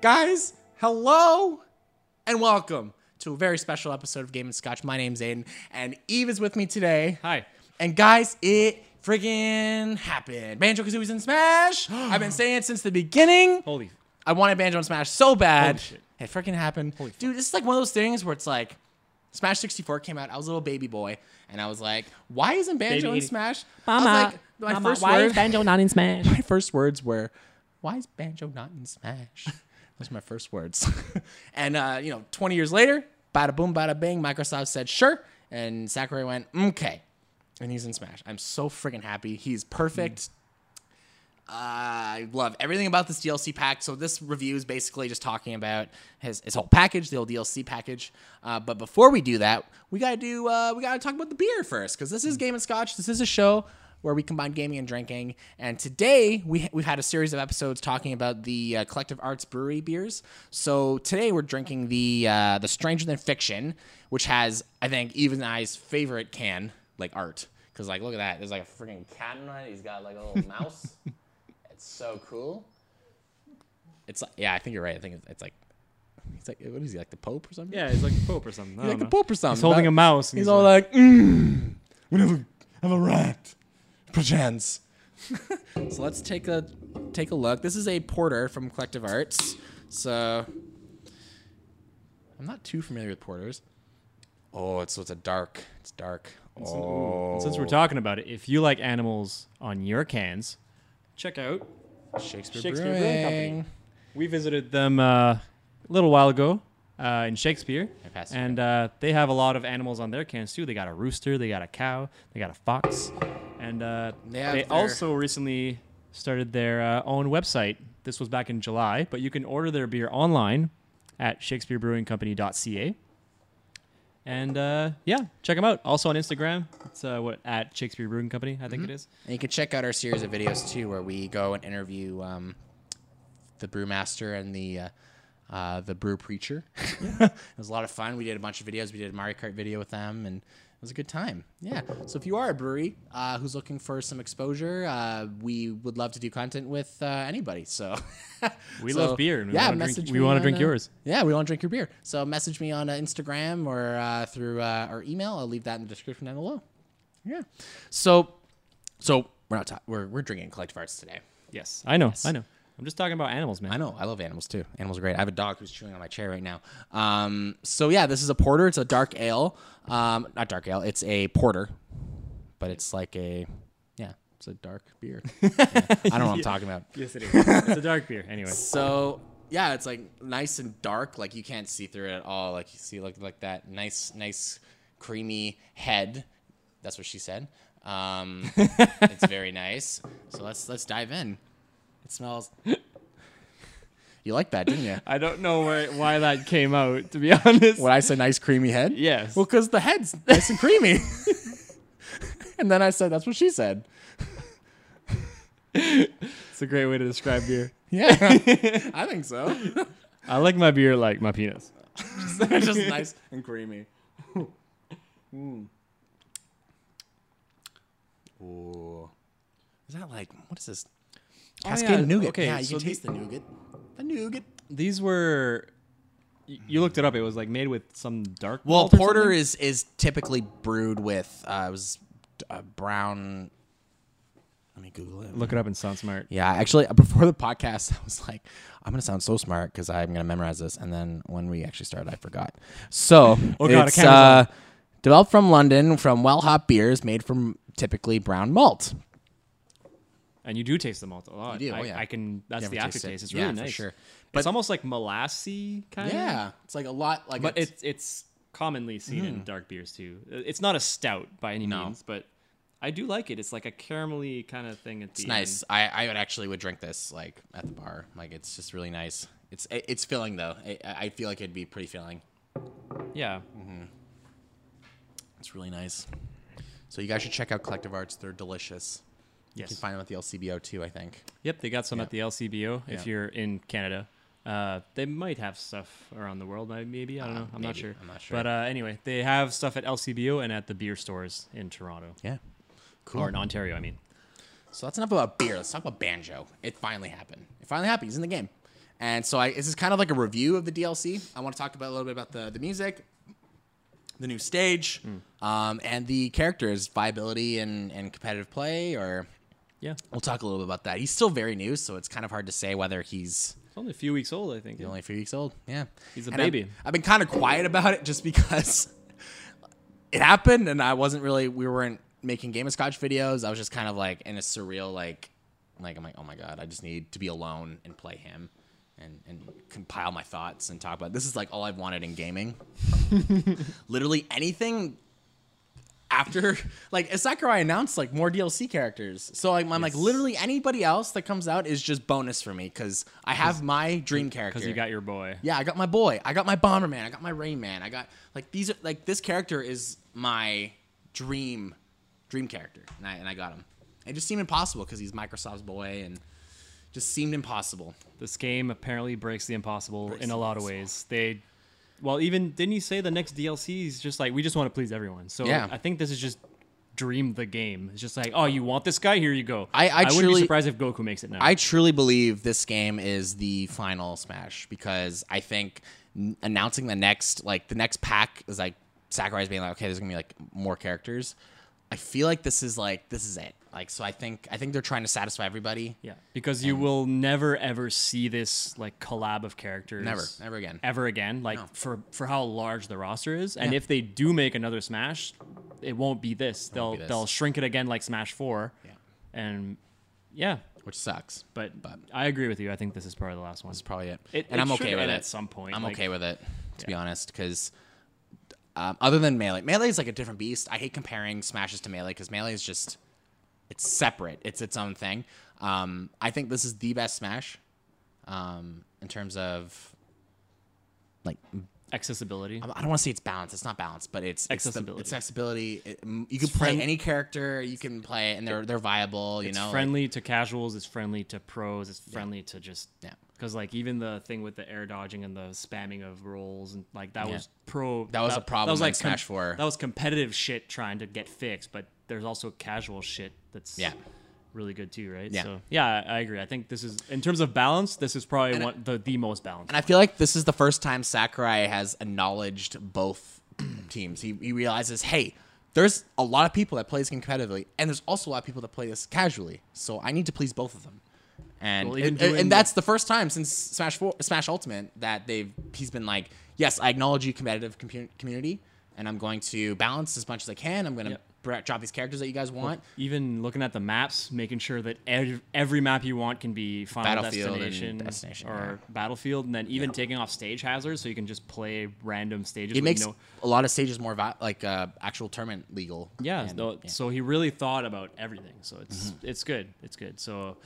Guys, hello and welcome to a very special episode of Game and Scotch. My name's Aiden, and Eve is with me today. Hi. And guys, it friggin' happened. Banjo Kazooie's in Smash. I've been saying it since the beginning. Holy. I wanted Banjo and Smash so bad. Holy shit. It freaking happened. Dude, this is like one of those things where it's like Smash 64 came out. I was a little baby boy, and I was like, why isn't Banjo Baby in eighty- Smash? I was like, my first why word, is Banjo not in Smash? my first words were, "Why is Banjo not in Smash?" Those are my first words. and uh, you know, 20 years later, bada boom, bada bing, Microsoft said sure, and Sakurai went okay, and he's in Smash. I'm so freaking happy. He's perfect. Uh, I love everything about this DLC pack. So this review is basically just talking about his, his whole package, the whole DLC package. Uh, but before we do that, we gotta do uh, we gotta talk about the beer first because this is Game and Scotch. This is a show where we combine gaming and drinking. And today we we've had a series of episodes talking about the uh, Collective Arts Brewery beers. So today we're drinking the uh, the Stranger Than Fiction, which has I think even I's favorite can like art. Cause like look at that, there's like a freaking cat on it. He's got like a little mouse. It's so cool. It's like, yeah, I think you're right. I think it's, it's like, he's like, what is he like the Pope or something? Yeah, he's like a pope or something. Like don't the. Pope or something. He's holding a mouse. And He's, he's, all like, like, mm, we a, have a rat, perchance. so let's take a take a look. This is a porter from Collective Arts. So I'm not too familiar with porters. Oh, it's so it's a dark. It's dark. Oh, And since we're talking about it, if you like animals on your cans, check out Shakespeare, Shakespeare Brewing. Brewing Company. We visited them uh, a little while ago uh, in Shakespeare, I passed it. and uh, they have a lot of animals on their cans too. They got a rooster, they got a cow, they got a fox, and uh, They they also recently started their uh, own website. This was back in July, but you can order their beer online at shakespearebrewingcompany.ca. And uh, yeah, check them out. Also on Instagram, it's uh, what at Shakespeare Brewing Company, I think Mm-hmm. it is. And you can check out our series of videos too, where we go and interview um, the brewmaster and the uh, uh, the brew preacher. it was a lot of fun. We did a bunch of videos. We did a Mario Kart video with them, and was a good time. Yeah. So if you are a brewery uh, who's looking for some exposure, uh, we would love to do content with uh, anybody. So We so, love beer, and we yeah, wanna drink- message we wanna on, drink yours. Yeah, we want to drink your beer. So message me on uh, Instagram or uh, through uh, our email. I'll leave that in the description down below. Yeah. So, so we're not ta- we're we're drinking collective arts today. Yes, I know, I know. I'm just talking about animals, man. I know. I love animals too. Animals are great. I have a dog who's chewing on my chair right now. Um, so yeah, this is a porter. It's a dark ale. Um, not dark ale. It's a porter, but it's like a yeah. It's a dark beer. Yeah. I don't know what I'm talking about. Yes, it is. it's a dark beer. Anyway, So yeah, it's like nice and dark. Like you can't see through it at all. Like you see like like that nice nice creamy head. That's what she said. Um, it's very nice. So let's let's dive in. It smells. You like that, didn't you? I don't know where, why that came out. To be honest, When I said nice creamy head? Yes. Well, because the head's nice and creamy. and then I said that's what she said. it's a great way to describe beer. Yeah, I think so. I like my beer like my penis. It's just nice and creamy. Mm. Ooh. Is that like what is this? Oh, Cascade yeah, nougat. okay, yeah, you so can taste the nougat. The nougat. These were. You looked it up. It was like made with some dark. Well, malt or porter something? is is typically brewed with uh, it was uh, brown. Let me Google it. Look it up and sound smart. Yeah, actually, before the podcast, I was like, I'm gonna sound so smart because I'm gonna memorize this, and then when we actually started, I forgot. So, Oh, God, it's uh, developed from London from well hop beers made from typically brown malt. And you do taste the malt a lot. You do, I, oh, yeah. I can. That's the ever taste aftertaste. it? It's Yeah, really for nice. sure. But it's almost like molassy kind of. Yeah, it's like a lot like but it's, it's it's commonly seen in dark beers too. Uh, It's not a stout by any No. means, but I do like it. It's like a caramelly kind of thing at the it's nice. I I would actually would drink this like at the bar. Like it's just really nice. It's it- it's filling though. I, I feel like it'd be pretty filling. end. Yeah. It's really nice. So you guys should check out Collective Arts. They're delicious. You can find them at the LCBO too. I think. Yep, they got some Yeah. at the LCBO if Yeah. you're in Canada. Uh, they might have stuff around the world, maybe. I don't Uh, know. I'm not sure. I'm not sure. But uh, anyway, they have stuff at LCBO and at the beer stores in Toronto. Yeah. Cool. Or in Ontario, I mean. So that's enough about beer. Let's talk about banjo. It finally happened. It finally happened. He's in the game. And so I, this is kind of like a review of the DLC. I want to talk about a little bit about the the music, the new stage, um, and the characters, viability and and competitive play. Or Yeah. we'll talk a little bit about that. He's still very new, so it's kind of hard to say whether he's It's only a few weeks old, I think. He's only a few weeks old. Yeah. He's a And I've- baby. I've, been kind of quiet about it just because it happened and I wasn't really, we weren't making Game of Scotch videos. I was just kind of like in a surreal, like, like, I'm like, oh my God, I just need to be alone and play him and, and compile my thoughts and talk about This is like all I've wanted in gaming. Literally anything after like Sakurai announced like more DLC characters. So like I'm like literally anybody else that comes out is just bonus for me because I have my dream character. Because you got your boy. Yeah, I got my boy. I got my Bomberman. I got my Rayman. I got like these are like this character is my dream dream character, and I and I got him. It just seemed impossible because he's Microsoft's boy, and just seemed impossible. This game apparently breaks the impossible Breaks in a lot of ways. They, well, even didn't you say the next DLC is just like we just want to please everyone? So Yeah. I think this is just dream the game. It's just like, oh, you want this guy? Here you go. I- I wouldn't truly- be surprised if Goku makes it now. I truly believe this game is the final Smash because I think announcing the next like the next pack is like Sakurai's being like, okay, there's gonna be like more characters. I feel like this is like this is it. Like so, I think I think they're trying to satisfy everybody. yeah, because you will never ever see this like collab of characters. Never, never again. ever again. Like No. for for how large the roster is, and Yeah. if they do make another Smash, it won't be this. They'll be this. they'll shrink it again like Smash Four. Yeah. and yeah, Which sucks. but, But- I agree with you. I think this is probably the last one. That's probably it. It- and it I'm should okay with end it at some point, I'm like- okay with it, to be honest, because um, other than melee, melee is like a different beast. I hate comparing smashes to melee because melee is just it's separate. It's its own thing. Um, I think this is the best smash um, in terms of like Accessibility. I don't want to say it's balanced. It's not balanced, but it's it's the- Accessibility. It's accessibility. It, you can play any character. You can play, it and they're they're viable. You know, like- friendly to casuals. It's friendly to pros. It's friendly to just Yeah. Because like even the thing with the air dodging and the spamming of rolls and like that Yeah. was pro. That was a problem in Smash 4. That was competitive shit trying to get fixed, but there's also casual shit that's Yeah. really good too, right? Yeah. So yeah, I, I agree. I think this is in terms of balance, this is probably And I- one, the the most balanced. And I feel like this is the first time Sakurai has acknowledged both teams. He, he realizes, hey, there's a lot of people that play this game competitively, and there's also a lot of people that play this casually. So I need to please both of them. And Well, and, and, that's the first time since Smash 4, Smash Ultimate that they've he's been like, yes, I acknowledge you competitive compu- community, and I'm going to balance as much as I can. I'm going to Yep. drop these characters that you guys want. even looking at the maps, making sure that ev- every map you want can be Final Destination, Destination, or Battlefield, and then even taking off stage hazards so you can just play random stages. It makes no- a lot of stages more vi- like uh, actual tournament legal. yeah, And, so, yeah. Mm-hmm. so he really thought about everything. So it's it's good. It's good. So,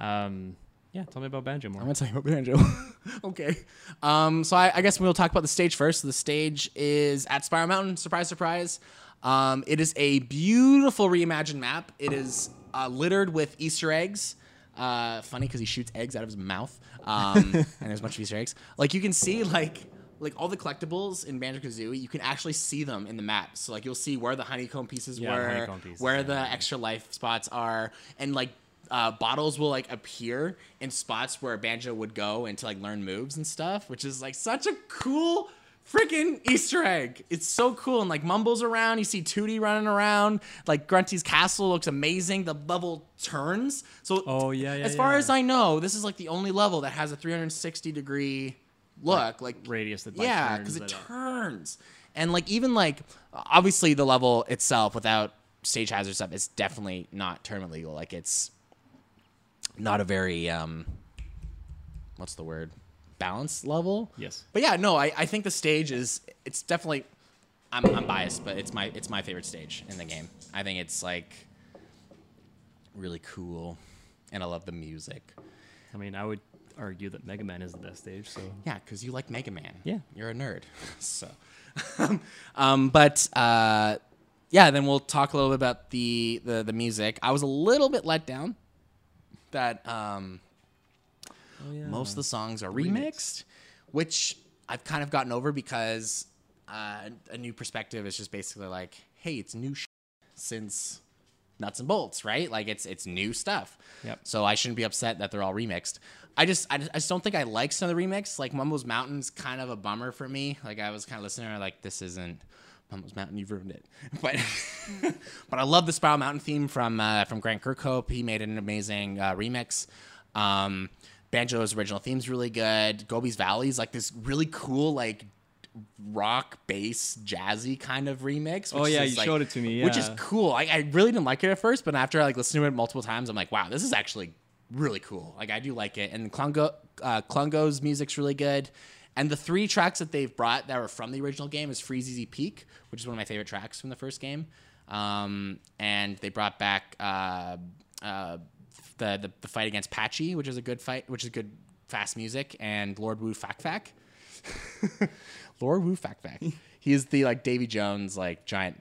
um, yeah, tell me about Banjo more. I'm gonna tell you about Banjo. okay. Um, so I, I guess we'll talk about the stage first. The stage is at Spiral Mountain. Surprise, surprise. Um, it is a beautiful reimagined map. It is uh, littered with Easter eggs. Uh, funny because he shoots eggs out of his mouth. Um, and there's a bunch of Easter eggs. Like you can see like like all the collectibles in Banjo Kazooie, you can actually see them in the map. So like you'll see where the honeycomb pieces Yeah, were, honeycomb where yeah. the extra life spots are, and like uh, bottles will like appear in spots where Banjo would go and to like learn moves and stuff, which is like such a cool freaking Easter egg. It's so cool. And like Mumbo's around, you see Tooty running around. Like Grunty's castle looks amazing. The level turns. So Oh, yeah, yeah, As far yeah. as I know, this is like the only level that has a 360 degree look. Like Radius that like, yeah, because it turns. And like even like obviously the level itself without stage hazard stuff is definitely not tournament legal. Like it's not a very um what's the word? balance level. Yes. But yeah, no, I, I think the stage is it's definitely I'm, I'm biased, but it's my it's my favorite stage in the game. I think it's like really cool and I love the music. I mean, I would argue that Mega Man is the best stage. So Yeah, because you like Mega Man. Yeah. You're a nerd. so, um, but uh, yeah, then we'll talk a little bit about the, the the music. I was a little bit let down that um, most of the songs are remixed, which I've kind of gotten over because uh, a new perspective is just basically like, hey, it's new sh- since nuts and bolts, right? Like it's it's new stuff. Yep. So I shouldn't be upset that they're all remixed. I just I, just- I just don't think I like some of the remix. Like Mumbo's Mountain's kind of a bummer for me. Like I was kind of listening, like this isn't Mumbo's Mountain. You've ruined it. But but I love the Spiral Mountain theme from uh, from Grant Kirkhope. He made an amazing uh, remix. Um, Banjo's original theme's really good. Gobi's Valley's like this really cool like rock bass jazzy kind of remix. Oh, yeah, is, you like- showed it to me, Yeah. which is cool. I, I really didn't like it at first, but after I like listening to it multiple times, I'm like, wow, this is actually really cool. Like I do like it. And Klungo, uh, Klungo's music's really good. And the three tracks that they've brought that were from the original game is Freezeezy Peak, which is one of my favorite tracks from the first game. Um, and they brought back uh, uh, the, the the fight against Patchy, which is a good fight, which is good fast music, and Lord Woo Fak Fak. Lord Woo Fak Fak. He is the like Davy Jones like giant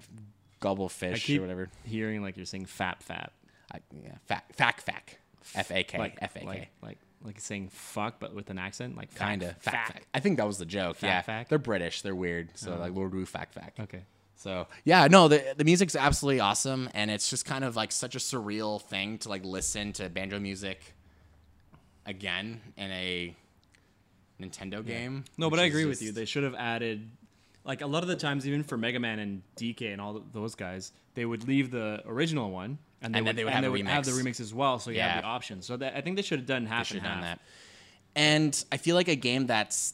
gullible I fish keep or whatever. hearing like you're saying fap fap. I, yeah, fak fak fak. F A K Like F A K. Like like saying fuck but with an accent. Like Kind of. Fak fap. fak. I think that was the joke. Fak yeah. fak? They're British. They're weird. So uh-huh. like Lord Woo fact fact Okay. So yeah, no, the the music's absolutely awesome, and it's just kind of like such a surreal thing to like listen to banjo music again in a Nintendo game. No, but I agree with you. They should have added, like a lot of the times, even for Mega Man and DK and all those guys, they would leave the original one and they And then would, they would have they would have the remix. as well, so you have the option. So that, I think they should have done half and half. done that. And I feel like a game that's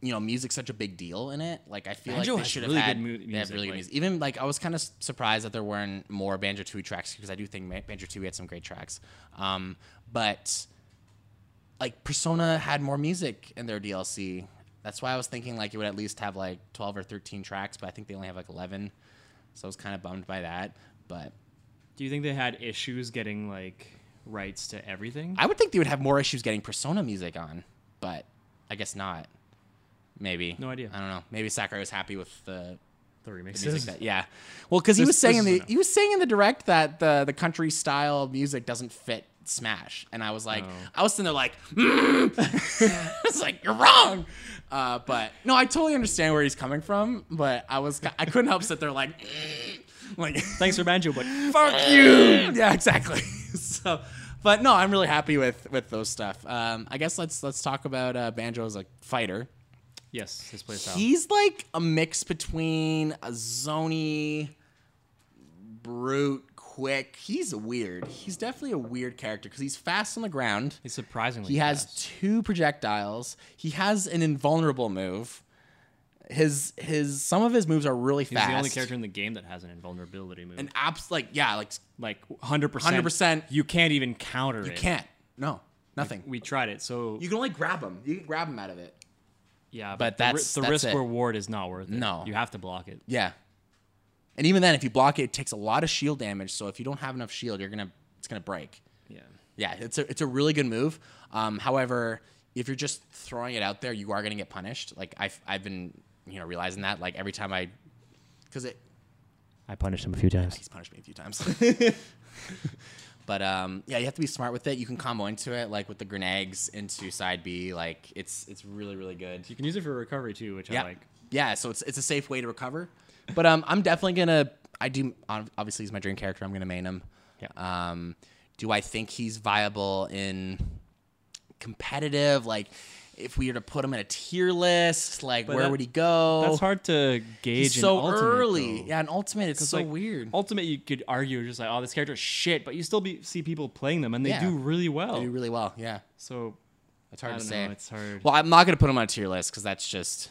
you know, music's such a big deal in it. Like I feel Banjo like they should really have had good mu- music, really good like- music. Even like I was kind of surprised that there weren't more Banjo Tooie tracks because I do think Banjo Tooie had some great tracks. Um, but like Persona had more music in their DLC. That's why I was thinking like it would at least have like twelve or thirteen tracks, but I think they only have like eleven. So I was kind of bummed by that. But Do you think they had issues getting like rights to everything? I would think they would have more issues getting Persona music on, but I guess not. Maybe. No idea. I don't know. Maybe Sakurai was happy with the, the the remixes. music that yeah. Well, because he was saying in the he was saying in the direct that the the country style music doesn't fit Smash, and I was like, Oh. I was sitting there like, mm. it's like you're wrong. Uh, but no, I totally understand where he's coming from, but I was I couldn't help but sit there like, mm. like Thanks for banjo, but fuck you. Yeah, exactly. so, but no, I'm really happy with with those stuff. Um, I guess let's let's talk about uh, Banjo as a fighter. yes, his playstyle. He's like a mix between a zony, brute, quick. He's weird. He's definitely a weird character because he's fast on the ground. He's surprisingly. He has fast. two projectiles. He has an invulnerable move. His his some of his moves are really fast. He's fast. the only character in the game that has an invulnerability move. An abs like yeah like like 100%. 100%. You can't even counter you it. can't no nothing. We tried it, so You can only grab him. You can grab him out of it. yeah. but the, ri- that's- the that's risk it. reward is not worth it. No. you have to block it. Yeah. And even then, if you block it, it takes a lot of shield damage. So if you don't have enough shield, you're gonna it's gonna break. Yeah. Yeah, it's a it's a really good move. Um, however, if you're just throwing it out there, you are gonna get punished. Like I've I've been you know realizing that like every time I, because it I punished him a few times. he's punished me a few times. but um, yeah, you have to be smart with it. You can combo into it like with the grenades into side B. Like it's it's really really good. You can use it for recovery too, which Yeah. I like. Yeah, so it's it's a safe way to recover. But um, I'm definitely gonna. I do obviously he's my dream character. I'm gonna main him. Yeah. Um, do I think he's viable in competitive? Like, if we were to put him in a tier list, like But where that- would he go? That's hard to gauge. He's so Ultimate, early. though. Yeah, in Ultimate, it's so like, weird. Ultimate, you could argue just like, oh, this character is shit, but you still be, see people playing them, and they Yeah. do really well. They do really well. Yeah, so it's hard to know. say. It's hard Well, I'm not gonna put him on a tier list because that's just.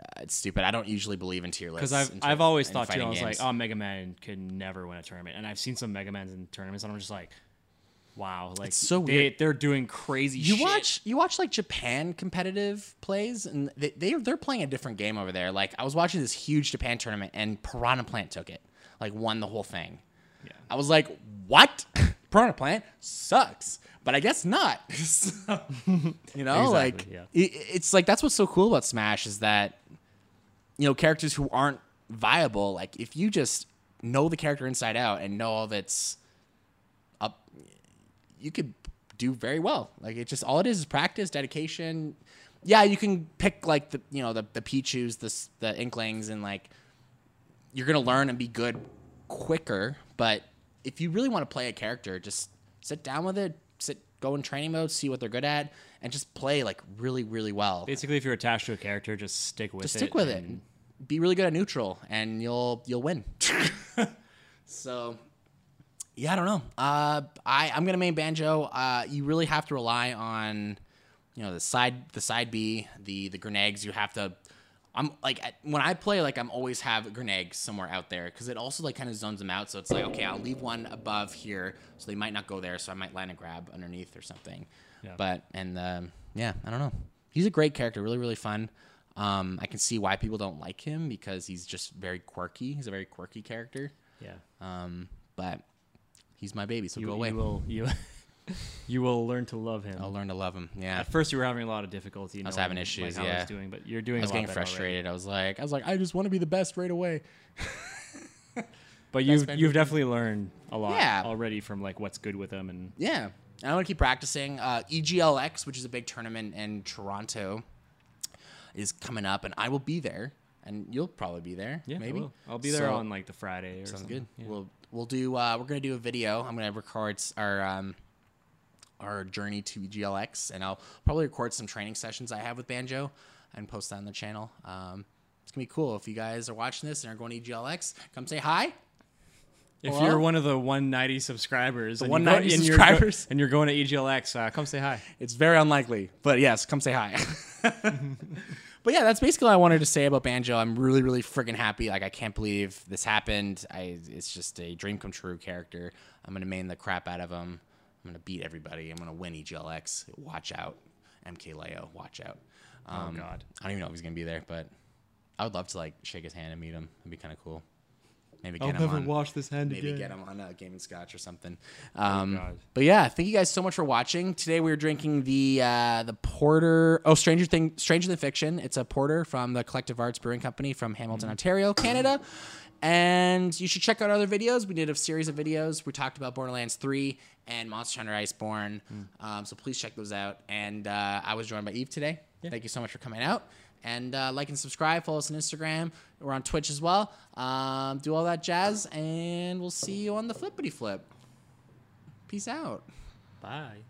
Uh, it's stupid. I don't usually believe in tier lists. because I've I've always thought too. I was games. like, oh, Mega Man could never win a tournament, and I've seen some Mega Mans in tournaments, and I'm just like, wow, like It's so they, weird. They're doing crazy. You shit. watch you watch like Japan competitive plays, and they, they they're playing a different game over there. Like I was watching this huge Japan tournament, and Piranha Plant took it, like won the whole thing. Yeah. I was like, what? Piranha Plant sucks, but I guess not. So, you know, like yeah. it, it's like that's what's so cool about Smash is that you know characters who aren't viable. Like if you just know the character inside out and know all of its you could do very well. Like it's just all it is is practice, dedication. Yeah, you can pick like the you know the the Pichu's, the the Inklings, and like you're gonna learn and be good quicker. But if you really want to play a character, just sit down with it, sit, go in training mode, see what they're good at, and just play like really, really well. Basically, if you're attached to a character, just stick with it. just it. stick with it. Be really good at neutral, and you'll you'll win. so, yeah, I don't know. Uh, I I'm gonna main banjo. Uh, you really have to rely on, you know, the side the side B, the the grenades. You have to. I'm like when I play, like I'm always have grenades somewhere out there because it also like kind of zones them out. So it's like okay, I'll leave one above here, so they might not go there. So I might land a grab underneath or something. Yeah. But and um, yeah, I don't know. He's a great character, really really fun. Um, I can see why people don't like him because he's just very quirky. He's a very quirky character. yeah. Um, but he's my baby, so You, go away. you will you you will learn to love him. I'll learn to love him. Yeah. At first, you were having a lot of difficulty. I was having like, issues, how yeah. he's doing, but you're doing. I was a lot getting better already. frustrated. I was like, I was like, I just want to be the best right away. But you've you've definitely learned a lot Yeah. already from like what's good with him and Yeah. And I want to keep practicing. Uh, EGLX, which is a big tournament in Toronto, is coming up, and I will be there, and you'll probably be there. yeah, I maybe. I'll be there So- on like the Friday or Sounds something. good. Yeah. We'll we'll do. Uh, we're gonna do a video. I'm gonna record our um, our journey to EGLX, and I'll probably record some training sessions I have with Banjo and post that on the channel. Um, it's gonna be cool if you guys are watching this and are going to EGLX. Come say hi. If Hello? you're one of the 190 subscribers, and you 190 go- and you're go- subscribers? and you're going to EGLX, uh, come say hi. It's very unlikely, but yes, come say hi. but yeah, that's basically what I wanted to say about Banjo. I'm really, really freaking happy. Like I can't believe this happened. I it's just a dream come true character. I'm gonna main the crap out of him. I'm gonna beat everybody. I'm gonna win EGLX. Watch out, MKLeo. Watch out. Um, oh God. I don't even know if he's gonna be there, but I would love to like shake his hand and meet him. It'd be kind of cool. Maybe get him on wash this hand maybe get them on uh, Gaming Scotch or something. Oh, Um, God. but yeah, thank you guys so much for watching. Today we are drinking the uh, the porter. Oh, Stranger Thing, Stranger Than Fiction. It's a porter from the Collective Arts Brewing Company from Hamilton, Ontario, Canada. And you should check out other videos. We did a series of videos. We talked about Borderlands 3 and Monster Hunter Iceborne. Um, so please check those out. And uh, I was joined by Eve today. Thank you so much for coming out. And uh, like and subscribe. Follow us on Instagram. We're on Twitch as well. Um, do all that jazz. And we'll see you on the flippity flip. Peace out. Bye.